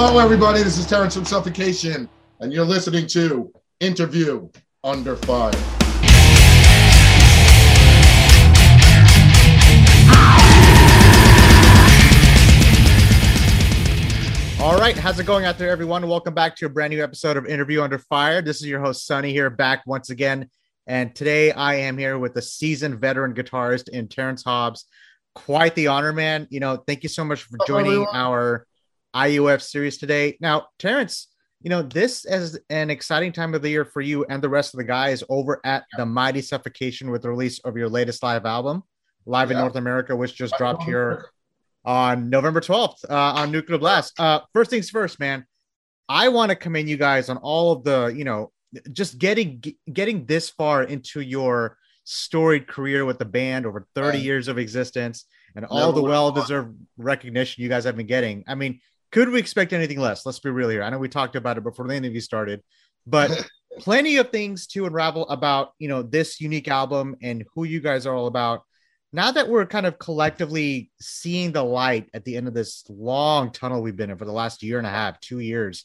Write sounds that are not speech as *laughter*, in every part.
Hello, everybody. This is Terrance from Suffocation, and you're listening to Interview Under Fire. All right, how's it going out there, everyone? Welcome back to a brand new episode of Interview Under Fire. This is your host, Sunny, here back once again. And today I am here with a seasoned veteran guitarist in Terrance Hobbs. Quite the honor, man. You know, thank you so much for joining our IUF series today. Now, Terrance, you know, this is an exciting time of the year for you and the rest of the guys over at the Mighty Suffocation with the release of your latest live album, Live in North America, which just dropped here on November 12th uh, on Nuclear Blast. Uh, first things first, man. I want to commend you guys on all of the, you know, just getting getting this far into your storied career with the band over 30 right. years of existence and all the well-deserved recognition you guys have been getting. I mean, could we expect anything less? Let's be real here. I know we talked about it before the interview started, but *laughs* plenty of things to unravel about, you know, this unique album and who you guys are all about now that we're kind of collectively seeing the light at the end of this long tunnel we've been in for the last year and a half, two years.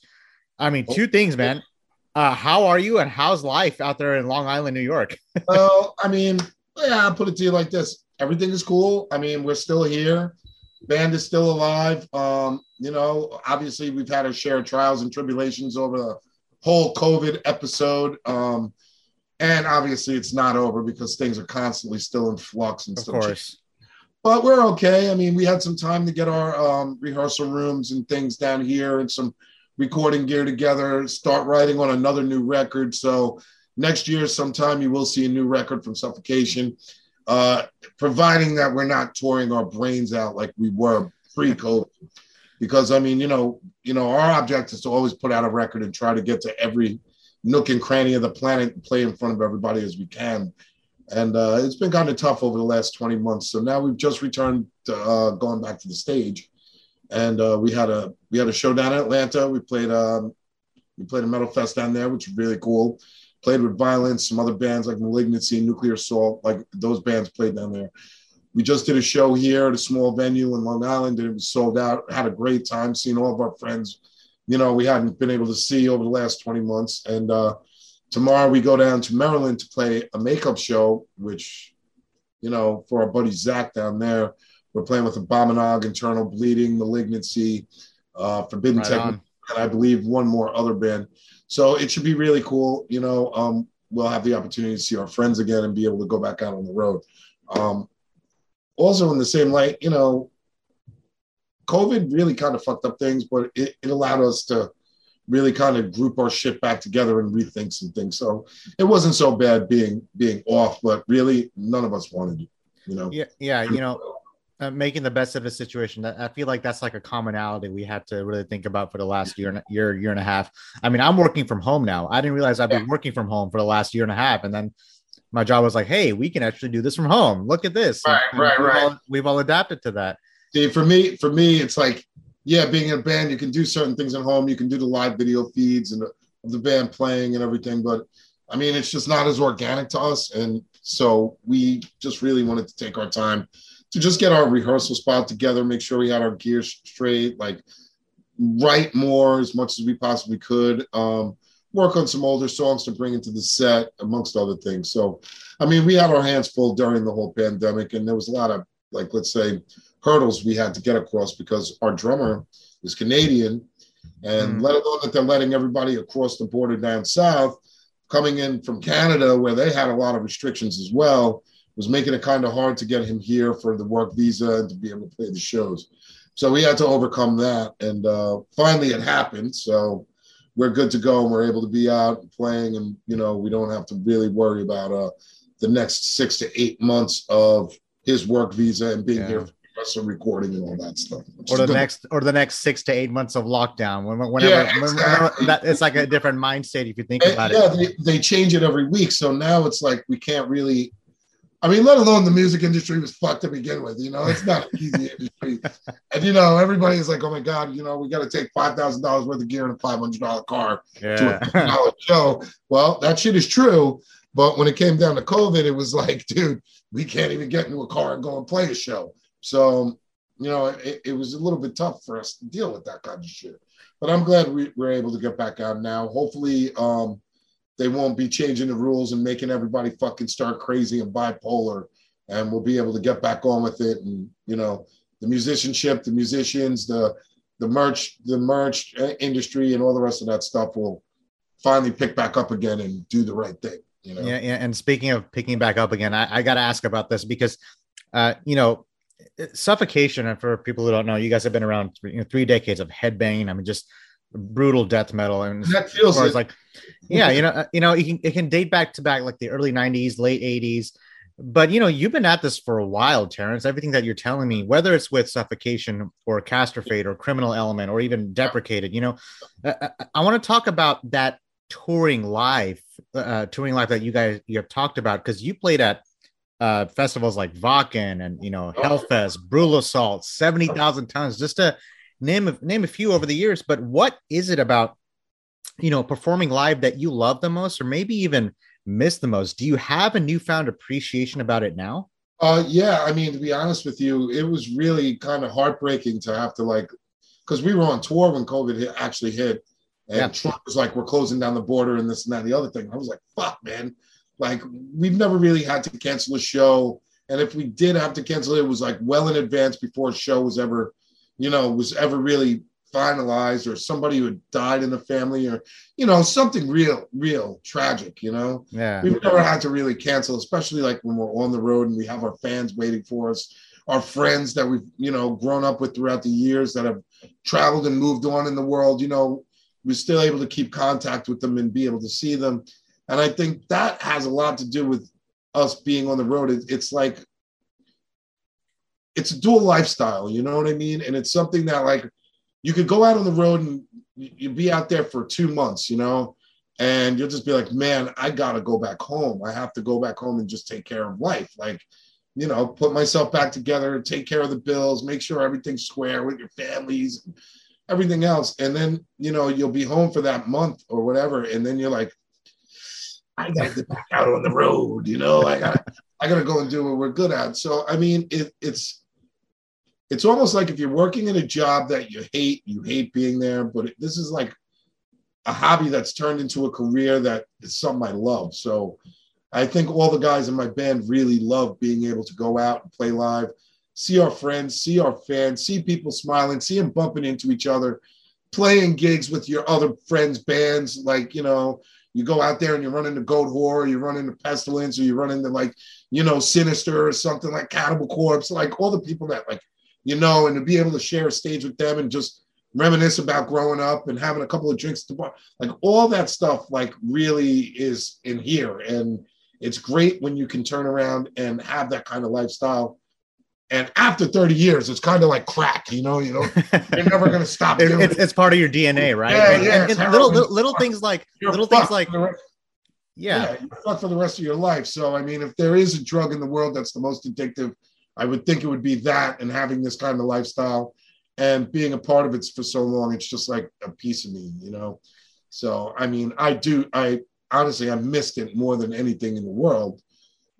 I mean, two things, man. Uh, how are you and how's life out there in Long Island, New York? *laughs* well, I mean, yeah, I'll put it to you like this. Everything is cool. I mean, we're still here. Band is still alive. Um, you know, obviously we've had our share of trials and tribulations over the whole COVID episode. Um, and obviously, it's not over because things are constantly still in flux and of still. Course. But we're okay. I mean, we had some time to get our um, rehearsal rooms and things down here and some recording gear together, start writing on another new record. So next year, sometime, you will see a new record from Suffocation, uh, providing that we're not touring our brains out like we were pre-COVID. Because I mean, you know, you know, our object is to always put out a record and try to get to every nook and cranny of the planet and play in front of everybody as we can. And uh, it's been kind of tough over the last 20 months. So now we've just returned to uh, going back to the stage. And uh, we had a we had a show down in Atlanta. We played um, we played a metal fest down there, which was really cool. Played with Violence, some other bands like Malignancy, Nuclear Assault, like those bands played down there. We just did a show here at a small venue in Long Island, and it was sold out. Had a great time seeing all of our friends you know, we hadn't been able to see over the last 20 months. And uh, tomorrow we go down to Maryland to play a makeup show, which, you know, for our buddy Zach down there, we're playing with Abominog, Internal Bleeding, Malignancy, uh, Forbidden right Technique, and I believe one more other band. So it should be really cool. You know, um, we'll have the opportunity to see our friends again and be able to go back out on the road. Um, also, in the same light, you know, COVID really kind of fucked up things, but it, it allowed us to really kind of group our shit back together and rethink some things. So it wasn't so bad being being off, but really none of us wanted it. You know. Yeah, yeah. You know, uh, making the best of a situation. I feel like that's like a commonality we had to really think about for the last year and year year and a half. I mean, I'm working from home now. I didn't realize I've been yeah. working from home for the last year and a half, and then my job was like, "Hey, we can actually do this from home. Look at this." Right, and, right, we've right. All, we've all adapted to that. See, for me, for me, it's like, yeah, being in a band, you can do certain things at home. You can do the live video feeds and the band playing and everything, but I mean, it's just not as organic to us. And so we just really wanted to take our time to just get our rehearsal spot together, make sure we had our gear straight, like write more as much as we possibly could. Um, work on some older songs to bring into the set, amongst other things. So, I mean, we had our hands full during the whole pandemic, and there was a lot of, like, let's say, hurdles we had to get across because our drummer is Canadian, and mm. let alone that they're letting everybody across the border down south coming in from Canada, where they had a lot of restrictions as well, was making it kind of hard to get him here for the work visa and to be able to play the shows. So we had to overcome that, and uh, finally it happened. So we're good to go, and we're able to be out and playing, and you know we don't have to really worry about uh, the next six to eight months of his work visa and being yeah. here some recording and all that stuff. Or the next, or the next six to eight months of lockdown. Whenever, yeah, exactly. that, it's like a different mind state if you think and, about yeah, it. Yeah, they, they change it every week, so now it's like we can't really. I mean, let alone the music industry was fucked to begin with. You know, it's not an easy *laughs* industry, and you know everybody's like, "Oh my god, you know, we got to take five thousand dollars worth of gear in a five hundred dollar car yeah. to a *laughs* show." Well, that shit is true, but when it came down to COVID, it was *laughs* like, dude, we can't even get into a car and go and play a show. So you know, it, it was a little bit tough for us to deal with that kind of shit. But I'm glad we, we're able to get back out now. Hopefully, um, they won't be changing the rules and making everybody fucking start crazy and bipolar, and we'll be able to get back on with it. And you know, the musicianship, the musicians, the the merch, the merch industry, and all the rest of that stuff will finally pick back up again and do the right thing. You know? Yeah, yeah. And speaking of picking back up again, I, I got to ask about this because, uh, you know, suffocation. And for people who don't know, you guys have been around you know, three decades of headbanging. I mean, just brutal death metal, and that feels like, yeah, you know, uh, you know, it can, it can date back to back like the early '90s, late '80s. But you know, you've been at this for a while, Terrance. Everything that you're telling me, whether it's with suffocation or castrofate or criminal element or even deprecated, you know, I, I, I want to talk about that touring live, uh, touring live that you guys you have talked about because you played at uh, festivals like Wacken and you know Hellfest, Brutal Assault, seventy thousand tons, just to name a, name a few over the years. But what is it about you know performing live that you love the most, or maybe even miss the most? Do you have a newfound appreciation about it now? Uh, yeah, I mean, to be honest with you, it was really kind of heartbreaking to have to like, because we were on tour when COVID hit, actually hit, and yeah. Trump was like, "We're closing down the border and this and that and the other thing." I was like, "Fuck, man!" Like we've never really had to cancel a show, and if we did have to cancel it, it was like well in advance before a show was ever, you know, was ever really finalized, or somebody who had died in the family, or you know, something real, real tragic. You know, yeah, we've never had to really cancel, especially like when we're on the road and we have our fans waiting for us our friends that we've you know grown up with throughout the years that have traveled and moved on in the world you know we're still able to keep contact with them and be able to see them. And I think that has a lot to do with us being on the road. it's like it's a dual lifestyle, you know what I mean? And it's something that like you could go out on the road and you'd be out there for two months, you know, and you'll just be like, man, I gotta go back home. I have to go back home and just take care of life. Like, you know, put myself back together, take care of the bills, make sure everything's square with your families everything else. And then, you know, you'll be home for that month or whatever. And then you're like, I gotta get back out on the road, you know, I gotta, I gotta go and do what we're good at. So, I mean, it, it's, it's almost like if you're working in a job that you hate, you hate being there, but it, this is like a hobby that's turned into a career that is something I love. So I think all the guys in my band really love being able to go out and play live see our friends, see our fans, see people smiling, see them bumping into each other, playing gigs with your other friends' bands. Like, you know, you go out there and you run into Goatwhore, you run into Pestilence, or you run into like, you know, Sinister or something like Cannibal Corpse, like all the people that like, you know, and to be able to share a stage with them and just reminisce about growing up and having a couple of drinks at the bar, like all that stuff, like really is in here. And it's great when you can turn around and have that kind of lifestyle and after 30 years, it's kind of like crack, you know, you know, *laughs* you're never going to stop. it, it's, it's, part of your DNA, right? Yeah, and, yeah. And, and little, little, little things like you're little things like, yeah, yeah, you're fucked for the rest of your life. So, I mean, if there is a drug in the world that's the most addictive, I would think it would be that and having this kind of lifestyle and being a part of it for so long. It's just like a piece of me, you know? So, I mean, I do, I honestly, I missed it more than anything in the world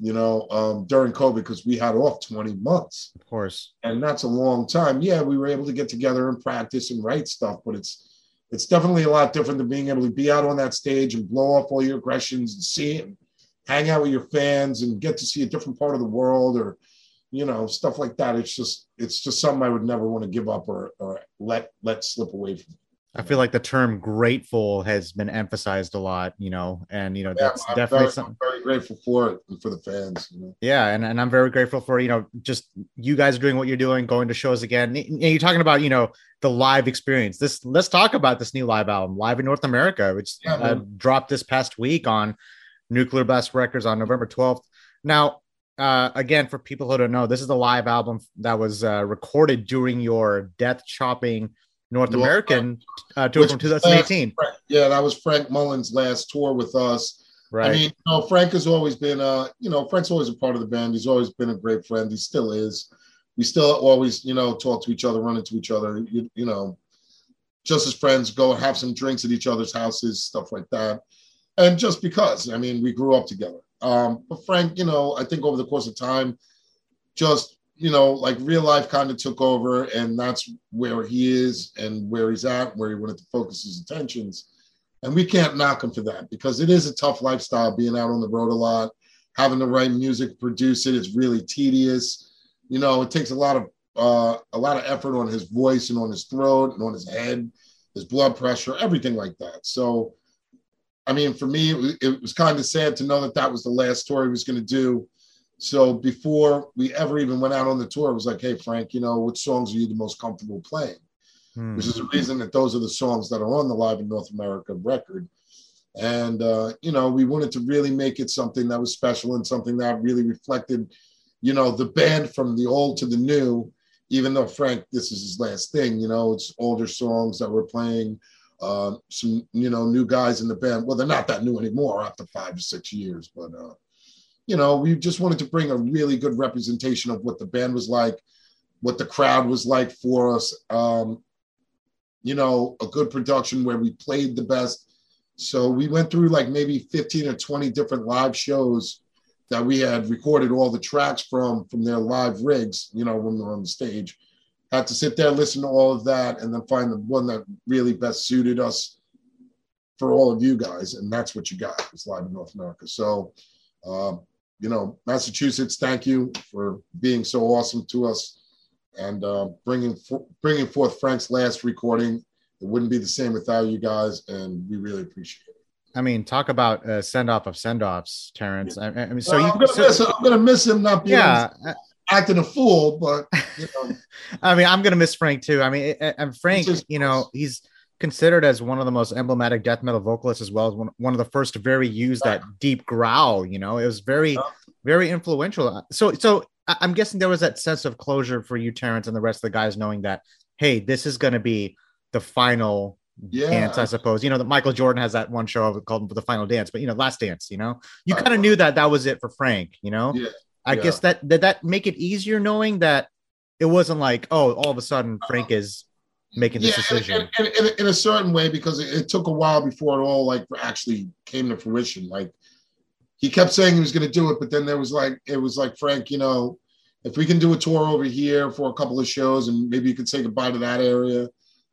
you know, um, during COVID because we had off 20 months. Of course. And that's a long time. Yeah, we were able to get together and practice and write stuff, but it's it's definitely a lot different than being able to be out on that stage and blow off all your aggressions and see it and hang out with your fans and get to see a different part of the world or you know, stuff like that. It's just it's just something I would never want to give up or or let let slip away from. I feel like the term grateful has been emphasized a lot, you know, and you know yeah, that's I'm definitely very, something. I'm very grateful for it and for the fans. You know? Yeah, and, and I'm very grateful for you know just you guys doing what you're doing, going to shows again. And you're talking about you know the live experience. This let's talk about this new live album, Live in North America, which yeah, uh, dropped this past week on Nuclear Blast Records on November 12th. Now, uh, again, for people who don't know, this is the live album that was uh, recorded during your Death Chopping North North American uh, tour from 2018. Last, yeah, that was Frank Mullen's last tour with us. Right. I mean, you know, Frank has always been, uh, you know, Frank's always a part of the band. He's always been a great friend. He still is. We still always, you know, talk to each other, run into each other. You, you know, just as friends, go have some drinks at each other's houses, stuff like that. And just because, I mean, we grew up together. Um, but Frank, you know, I think over the course of time, just you know, like real life kind of took over, and that's where he is and where he's at, where he wanted to focus his attentions. And we can't knock him for that because it is a tough lifestyle being out on the road a lot, having to write music, produce it. It's really tedious. You know, it takes a lot of uh, a lot of effort on his voice and on his throat and on his head, his blood pressure, everything like that. So, I mean, for me, it was, it was kind of sad to know that that was the last tour he was going to do. So before we ever even went out on the tour, it was like, hey, Frank, you know, what songs are you the most comfortable playing? Hmm. Which is the reason that those are the songs that are on the Live in North America record. And, uh, you know, we wanted to really make it something that was special and something that really reflected, you know, the band from the old to the new even though Frank, this is his last thing, you know, it's older songs that we're playing, uh, some, you know, new guys in the band. Well, they're not that new anymore after five or six years, but, uh, you know, we just wanted to bring a really good representation of what the band was like, what the crowd was like for us. Um, you know, a good production where we played the best. So we went through like maybe 15 or 20 different live shows that we had recorded all the tracks from from their live rigs, you know, when they're on the stage. Had to sit there, listen to all of that, and then find the one that really best suited us for all of you guys, and that's what you got. It's live in North America. So, uh, you know, Massachusetts, thank you for being so awesome to us and uh, bringing bringing forth Frank's last recording. It wouldn't be the same without you guys, and we really appreciate it. I mean, talk about a send off of send offs, Terrance. I, I, mean, so well, you, I'm gonna, so, miss, I'm gonna miss him not being yeah, acting a fool, but you know. *laughs* I mean, I'm gonna miss Frank too. I mean, and Frank, you know, he's considered as one of the most emblematic death metal vocalists as well as one, one of the first to very use that ah. deep growl. You know, it was very, ah. very influential. So, so I'm guessing there was that sense of closure for you, Terrance, and the rest of the guys, knowing that, hey, this is to be the final yeah. dance, I suppose. You know, that Michael Jordan has that one show called The Final Dance, but you know, Last Dance, you know, you ah. kind of knew that that was it for Frank, you know? Yeah. I yeah. guess that did that make it easier knowing that it wasn't like, oh, all of a sudden Frank is making this yeah, decision. In, in, in, a certain way, because it, it, took a while before it all like actually came to fruition. Like he kept saying he was going to do it, but then there was like, it was like, Frank, you know, if we can do a tour over here for a couple of shows and maybe you could say goodbye to that area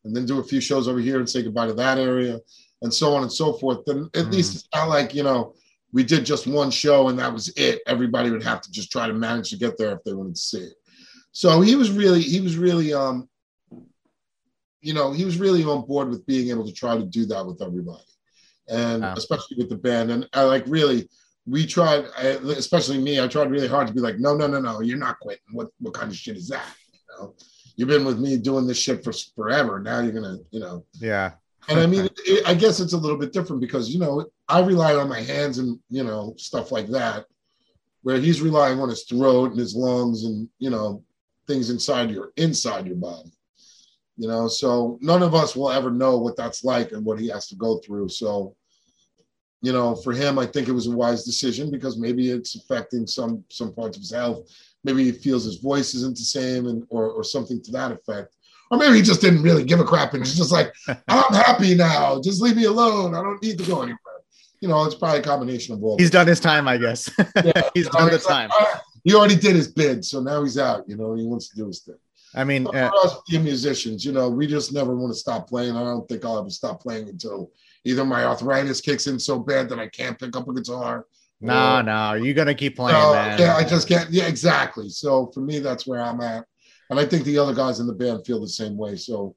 and then do a few shows over here and say goodbye to that area and so on and so forth, then at mm. least it's not like, you know, we did just one show and that was it. Everybody would have to just try to manage to get there if they wanted to see it. So he was really, he was really, um, you know, he was really on board with being able to try to do that with everybody, and wow. especially with the band. And I like really, we tried, especially me, I tried really hard to be like, no, no, no, no, you're not quitting. What, what kind of shit is that? You know, you've been with me doing this shit for forever. Now you're gonna, you know. Yeah. and I mean, it, I guess it's a little bit different because you know I rely on my hands and you know stuff like that, where he's relying on his throat and his lungs and you know things inside your inside your body. You know, so none of us will ever know what that's like and what he has to go through. So, you know, for him, I think it was a wise decision because maybe it's affecting some some parts of his health. Maybe he feels his voice isn't the same and or, or something to that effect. Or maybe he just didn't really give a crap and he's just like i'm happy now. Just leave me alone. I don't need to go anywhere you know it's probably a combination of all he's done his time i guess yeah, *laughs* he's done know, the time like, he already did his bid so now he's out you know he wants to do his thing I mean, for uh, us being musicians, you know, we just never want to stop playing. I don't think I'll ever stop playing until either my arthritis kicks in so bad that I can't pick up a guitar, no, no, you're gonna keep playing, no, man. Yeah, I just can't. Yeah, exactly. So for me, that's where I'm at, and I think the other guys in the band feel the same way. So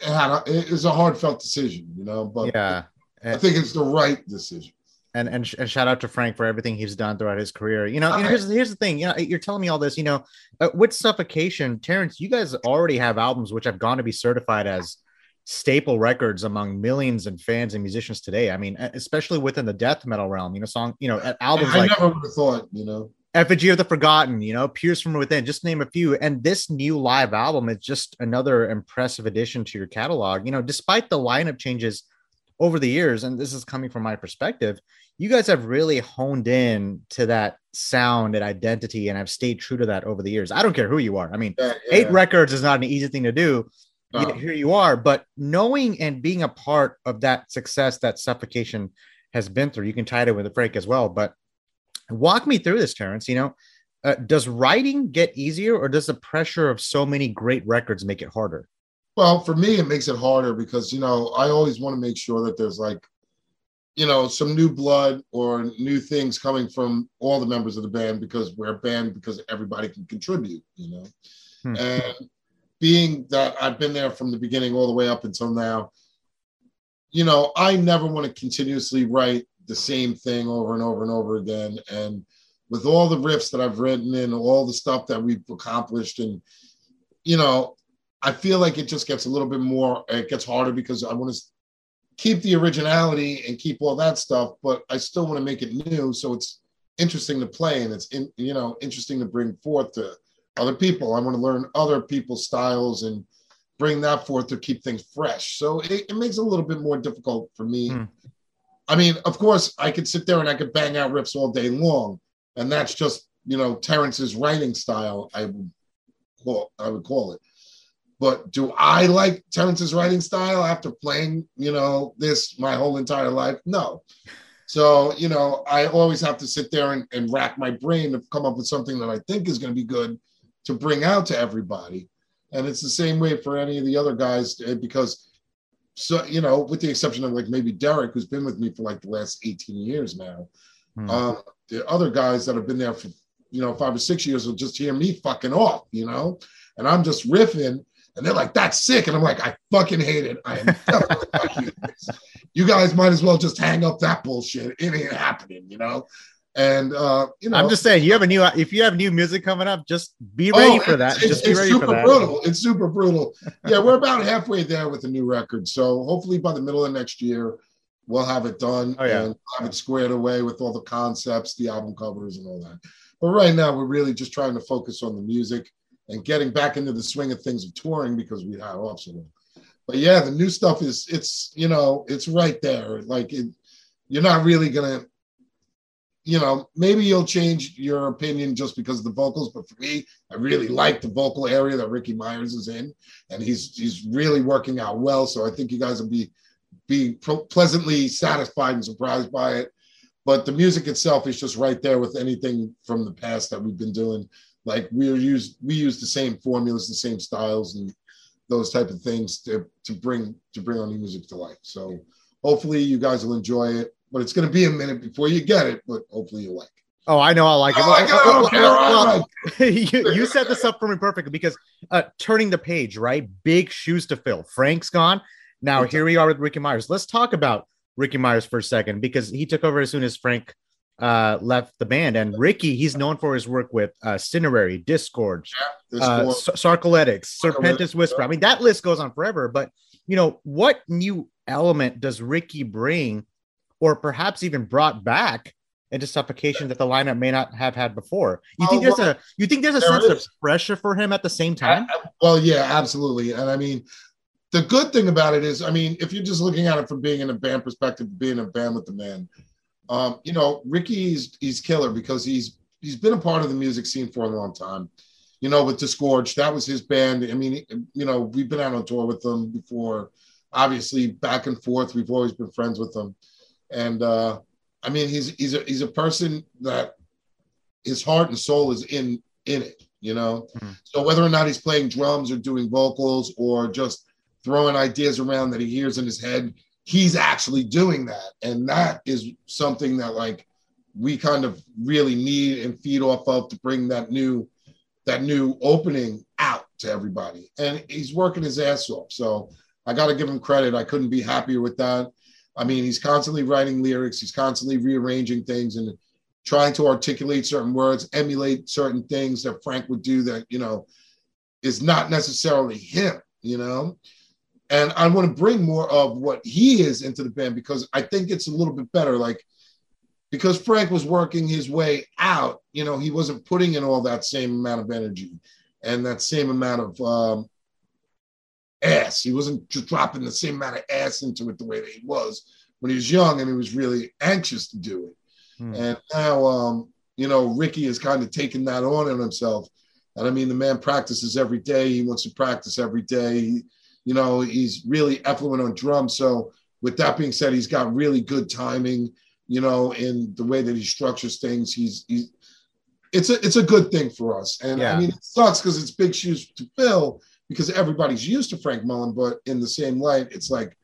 it had a, it's a heartfelt decision, you know. But yeah, I think it's the right decision. And, and and shout out to Frank for everything he's done throughout his career. You know, you know here's here's the thing. You know, you're telling me all this. You know, uh, with Suffocation, Terrance, you guys already have albums which have gone to be certified as staple records among millions and fans and musicians today. I mean, especially within the death metal realm, you know, song, you know, albums I like never would have thought, you know, Effigy of the Forgotten, you know, Pierced from Within, just name a few. And this new live album is just another impressive addition to your catalog. You know, despite the lineup changes over the years, and this is coming from my perspective, you guys have really honed in to that sound and identity and I've stayed true to that over the years. I don't care who you are. I mean, yeah, yeah. eight records is not an easy thing to do, here you are. But knowing and being a part of that success that suffocation has been through, you can tie it in with the Frank as well. But walk me through this, Terrance. You know, uh, does writing get easier or does the pressure of so many great records make it harder? Well, for me, it makes it harder because, you know, I always want to make sure that there's like, you know, some new blood or new things coming from all the members of the band because we're a band because everybody can contribute, you know. Hmm. And being that I've been there from the beginning all the way up until now, you know, I never want to continuously write the same thing over and over and over again. And with all the riffs that I've written and all the stuff that we've accomplished, and you know, I feel like it just gets a little bit more, it gets harder because I want to keep the originality and keep all that stuff, but I still want to make it new. So it's interesting to play and it's in, you know, interesting to bring forth to other people. I want to learn other people's styles and bring that forth to keep things fresh. So it, it makes it a little bit more difficult for me. Mm. I mean, of course, I could sit there and I could bang out riffs all day long, and that's just you know Terrance's writing style. I would call I would call it. But do I like Terrance's writing style after playing you know this my whole entire life? No. So you know I always have to sit there and, and rack my brain to come up with something that I think is going to be good to bring out to everybody. And it's the same way for any of the other guys eh, because so you know, with the exception of like maybe Derek, who's been with me for like the last 18 years now. Hmm. Um, the other guys that have been there for you know five or six years will just hear me fucking off, you know, and I'm just riffing, and they're like, "That's sick," and I'm like, "I fucking hate it. I am you. you guys might as well just hang up that bullshit. It ain't happening, you know." And uh, you know, I'm just saying, you have a new if you have new music coming up, just be ready oh, for that. It's, just be it's ready super for that. brutal. It's super brutal. yeah, we're about halfway there with the new record. So hopefully by the middle of next year, we'll have it done oh, yeah. and have it squared away with all the concepts, the album covers, and all that. But right now, we're really just trying to focus on the music and getting back into the swing of things of touring because we had off so long. But yeah, the new stuff is it's you know it's right there. Like it, you're not really gonna you know, maybe you'll change your opinion just because of the vocals, but for me, I really like the vocal area that Ricky Myers is in, and he's he's really working out well. So I think you guys will be be pleasantly satisfied and surprised by it. But the music itself is just right there with anything from the past that we've been doing. Like we use we use the same formulas, the same styles, and those type of things to to bring to bring our new music to life. So hopefully you guys will enjoy it but it's going to be a minute before you get it. But hopefully you like it. Oh, I know I like it. Oh, well, *laughs* you, you set this up for me perfectly because uh, turning the page, right? Big shoes to fill. Frank's gone. Now here we are with Ricky Myers. Let's talk about Ricky Myers for a second because he took over as soon as Frank uh, left the band. And Ricky, he's known for his work with uh, Cinerary, Disgorge, yeah, uh, Sarcolletics, Serpentis Whisper. I mean, that list goes on forever. But you know, what new element does Ricky bring or perhaps even brought back into suffocation that the lineup may not have had before. You think oh, there's well, a you think there's a sense is. of pressure for him at the same time? I, well, yeah, absolutely. And I mean, the good thing about it is, I mean, if you're just looking at it from being in a band perspective, being a band with the man, um, you know, Ricky's he's killer because he's he's been a part of the music scene for a long time. You know, with Disgorge, that was his band. I mean, you know, we've been out on tour with them before. Obviously, back and forth, we've always been friends with them and uh, I mean he's he's a he's a person that his heart and soul is in in it, you know. Mm-hmm. So whether or not he's playing drums or doing vocals or just throwing ideas around that he hears in his head, he's actually doing that, and that is something that like we kind of really need and feed off of to bring that new that new opening out to everybody. And he's working his ass off. So I got to give him credit. I couldn't be happier with that. I mean, he's constantly writing lyrics, he's constantly rearranging things and trying to articulate certain words, emulate certain things that Frank would do that, you know, is not necessarily him, you know? And I want to bring more of what he is into the band because I think it's a little bit better. Like, because Frank was working his way out, you know, he wasn't putting in all that same amount of energy and that same amount of um, ass. He wasn't just dropping the same amount of ass into it the way that he was when he was young and he was really anxious to do it. Hmm. And now, um, you know, Ricky has kind of taken that on in himself. And I mean, the man practices every day. He wants to practice every day. He, you know, he's really effluent on drums. So, with that being said, he's got really good timing, you know, in the way that he structures things. He's, he's it's a it's a good thing for us. And Yeah. I mean, it sucks because it's big shoes to fill because everybody's used to Frank Mullen, but in the same light, it's like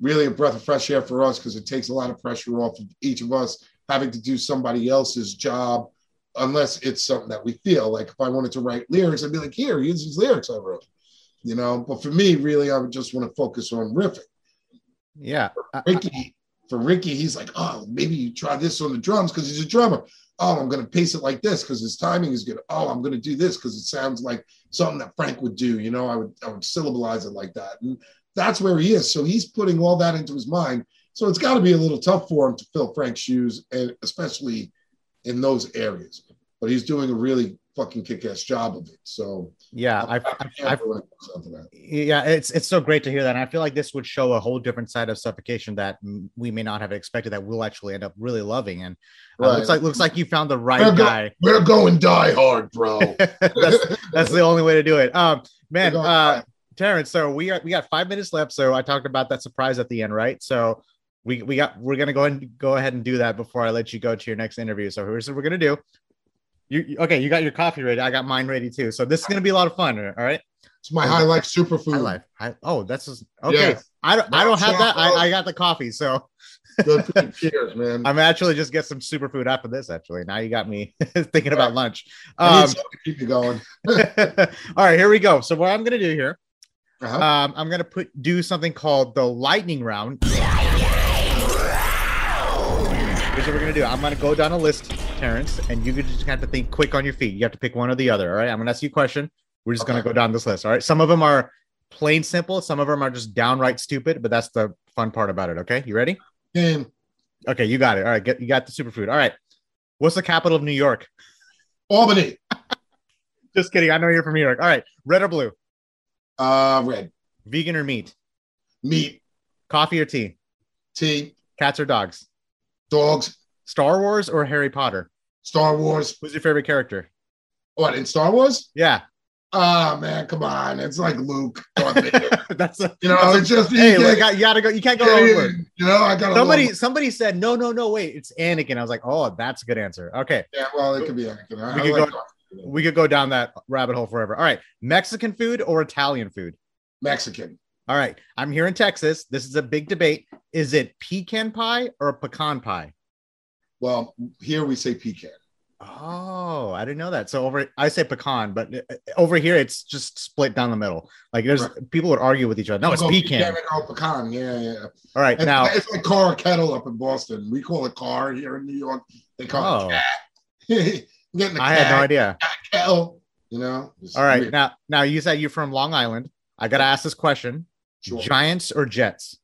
really a breath of fresh air for us because it takes a lot of pressure off of each of us having to do somebody else's job, unless it's something that we feel like. If I wanted to write lyrics, I'd be like, here, here's these lyrics I wrote. You know, but for me, really, I would just want to focus on riffing. Yeah. I- Ricky, for Ricky, he's like, oh, maybe you try this on the drums because he's a drummer. Oh, I'm going to pace it like this because his timing is good. Oh, I'm going to do this because it sounds like something that Frank would do. You know, I would I would syllabalize it like that, and that's where he is. So he's putting all that into his mind. So it's got to be a little tough for him to fill Frank's shoes, and especially in those areas. But he's doing a really fucking kick-ass job of it. So yeah. I, I'm I, I, careful when it comes down to that. yeah, it's it's so great to hear that. And I feel like this would show a whole different side of suffocation that we may not have expected that we'll actually end up really loving. And uh, Right. looks like looks like you found the right We're go- guy. We're going die hard, bro. *laughs* that's that's the only way to do it. Um, man, uh. Terrance. So we are we got five minutes left. So I talked about that surprise at the end, right? So we we got we're gonna go ahead and go ahead and do that before I let you go to your next interview. So here's what we're gonna do. You okay? You got your coffee ready. I got mine ready too. So this is gonna be a lot of fun. All right. It's my high life superfood. High life. High, oh, that's just, okay. I don't I don't have that. I, I got the coffee. So Good. Cheers, man. *laughs* I'm actually just get some superfood after this. Actually, now you got me *laughs* thinking about lunch. Um, keep you going. *laughs* all right, here we go. So what I'm gonna do here Uh-huh. um, I'm gonna put do something called the lightning round. What we're gonna do. I'm gonna go down a list, Terrance, and you just have to think quick on your feet. You have to pick one or the other. All right. I'm gonna ask you a question. We're just gonna go down this list. All right. Some of them are plain simple. Some of them are just downright stupid. But that's the fun part about it. Okay. You ready? Game. Okay. You got it. All right. Get you got the superfood. All right. What's the capital of New York? Albany. *laughs* Just kidding. I know you're from New York. All right. Red or blue? Uh, red. Vegan or meat? Meat. Coffee or tea? Tea. Cats or dogs? Dogs. Star Wars or Harry Potter? Star Wars. Who's your favorite character? What in Star Wars? Yeah, Ah, man, come on. It's like Luke. *laughs* That's a, you know, it's just hey, you, I- you gotta go. You can't go yeah, with. you know, I got Somebody, somebody said no, no, no. Wait, it's Anakin. I was like, oh, that's a good answer. Okay, Yeah, well, it could be Anakin. I, We I could like go- we could go down that rabbit hole forever. All right, Mexican food or Italian food? Mexican. All right, I'm here in Texas. This is a big debate. Is it pecan pie or pecan pie? Well, here we say pecan. Oh, I didn't know that. So over, I say pecan, but uh, over here it's just split down the middle. Like there's people would argue with each other. No, it's Go pecan. and go pecan. Yeah, yeah. All right, It's, now it's like car or kettle up in Boston. We call it car here in New York. They call Oh. it cat. *laughs* I had no cat, idea. kettle. You know. All right, weird. now now you said you're from Long Island. I gotta ask this question: Sure. Giants or Jets?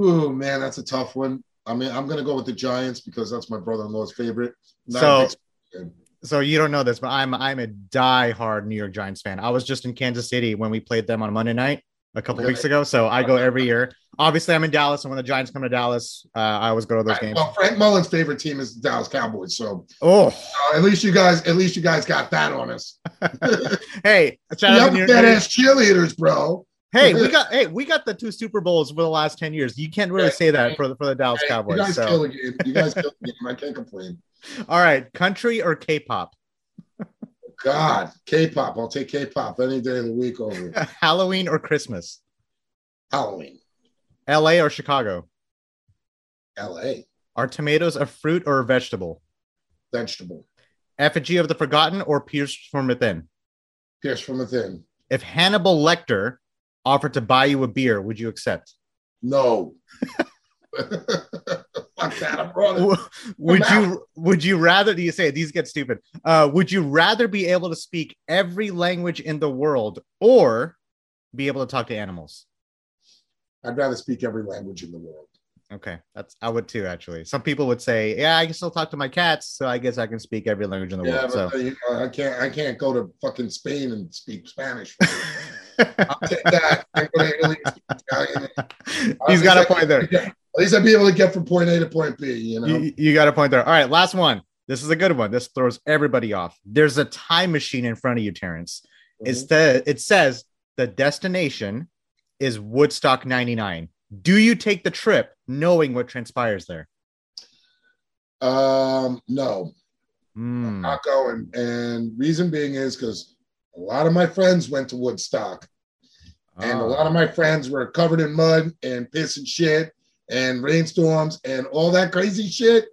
Ooh, man, that's a tough one. I mean, I'm gonna go with the Giants because that's my brother-in-law's favorite. Not So- a big fan. So you don't know this, but I'm I'm a die-hard New York Giants fan. I was just in Kansas City when we played them on Monday night a couple weeks ago. So I go every year. Obviously, I'm in Dallas, and when the Giants come to Dallas, uh, I always go to those Right, games. Well, Frank Mullen's favorite team is the Dallas Cowboys. So Oh, uh, at least you guys, at least you guys got that on us. *laughs* hey, You shout out have to New York. badass cheerleaders, bro. Hey, we *laughs* got hey, we got the two Super Bowls for the last ten years. You can't really say that for the for the Dallas Hey, you Cowboys. guys So, kill the game. You guys kill the game. I can't complain. *laughs* all right, country or K-pop, God, K-pop. I'll take K-pop any day of the week over *laughs* Halloween or Christmas, Halloween. L.A. or Chicago. L.A. Are tomatoes a fruit or a vegetable? Vegetable. Effigy of the Forgotten or Pierced from Within? Pierced from within. If Hannibal Lecter offered to buy you a beer, would you accept? No. *laughs* Fuck that. I brought it. Would I'm you would you rather do you say these get stupid? Uh, would you rather be able to speak every language in the world or be able to talk to animals? I'd rather speak every language in the world. Okay, that's I would too. Actually, some people would say, "Yeah, I can still talk to my cats, so I guess I can speak every language in the Yeah, world." but So you know, I can't. I can't go to fucking Spain and speak Spanish. *laughs* I'll take that. I can go to Italy Italian. *laughs* he's got a At least I- point there. At least I'd be able to get from point A to point B. You know. You, you got a point there. All right, last one. This is a good one. This throws everybody off. There's a time machine in front of you, Terrance. It's Mhm. the it says the destination is Woodstock 99. Do you take the trip knowing what transpires there? Um, no. I'm not going. And reason being is because a lot of my friends went to Woodstock, and a lot of my ah. friends were covered in mud and piss and shit and rainstorms and all that crazy shit.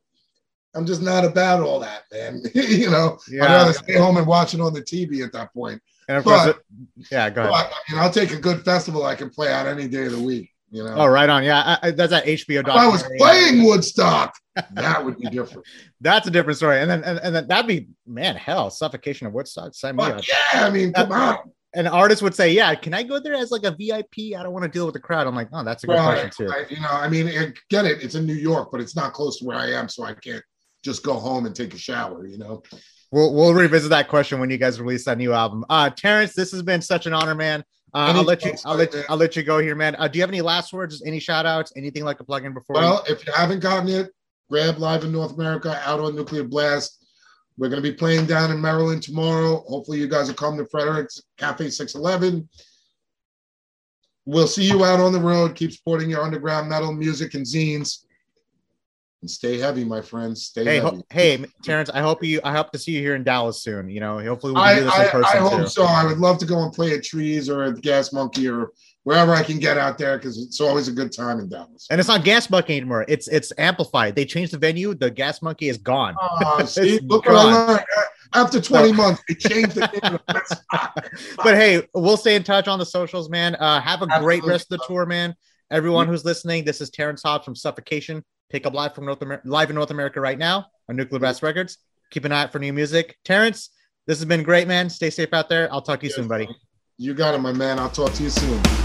I'm just not about all that, man. *laughs* you know, I'd rather stay home and watch it on the TV at that point. And of course, But- it- yeah, go ahead. But, I mean, I'll take a good festival I can play out any day of the week. You know, Oh, right on. Yeah, I, I, that's that HBO if I was playing Woodstock, that would be different. *laughs* That's a different story. And then and, and then that'd be man, hell, suffocation of Woodstock. Sign me up. Yeah, I mean, come on. An artist would say, "Yeah, can I go there as like a VIP? I don't want to deal with the crowd." I'm like, "Oh, that's a good Right, question too." You know, I mean, I get it. It's in New York, but it's not close to where I am, so I can't just go home and take a shower. You know, We'll we'll revisit that question when you guys release that new album. Uh, Terrance, this has been such an honor, man. Uh, I'll let you. I'll let. I'll let you go here, man. Uh, do you have any last words? Any shout outs? Anything like a plug in before? we- well, if you haven't gotten it, grab Live in North America out on Nuclear Blast. We're going to be playing down in Maryland tomorrow. Hopefully, you guys will come to Frederick's Cafe 611. We'll see you out on the road. Keep supporting your underground metal music and zines. And stay heavy, my friends. Stay hey, heavy. ho- hey, Terrance. I hope you. I hope to see you here in Dallas soon. You know, hopefully we can I, do this in person I too. hope so. I would love to go and play at Trees or at the Gas Monkey or wherever I can get out there because it's always a good time in Dallas. And it's not Gas Monkey anymore. It's it's amplified. They changed the venue. The Gas Monkey is gone. Oh, *laughs* see, look what I learned. After 20 months, they changed the name of the spot. *laughs* but hey, we'll stay in touch on the socials, man. Uh, have a great rest of the tour, man. Everyone who's listening, this is Terrance Hobbs from Suffocation. Pick up live from North America, live in North America right now on Nuclear Blast mm-hmm. Records. Keep an eye out for new music. Terrance, this has been great, man. Stay safe out there. I'll talk to you soon, buddy. You got it, my man. I'll talk to you soon.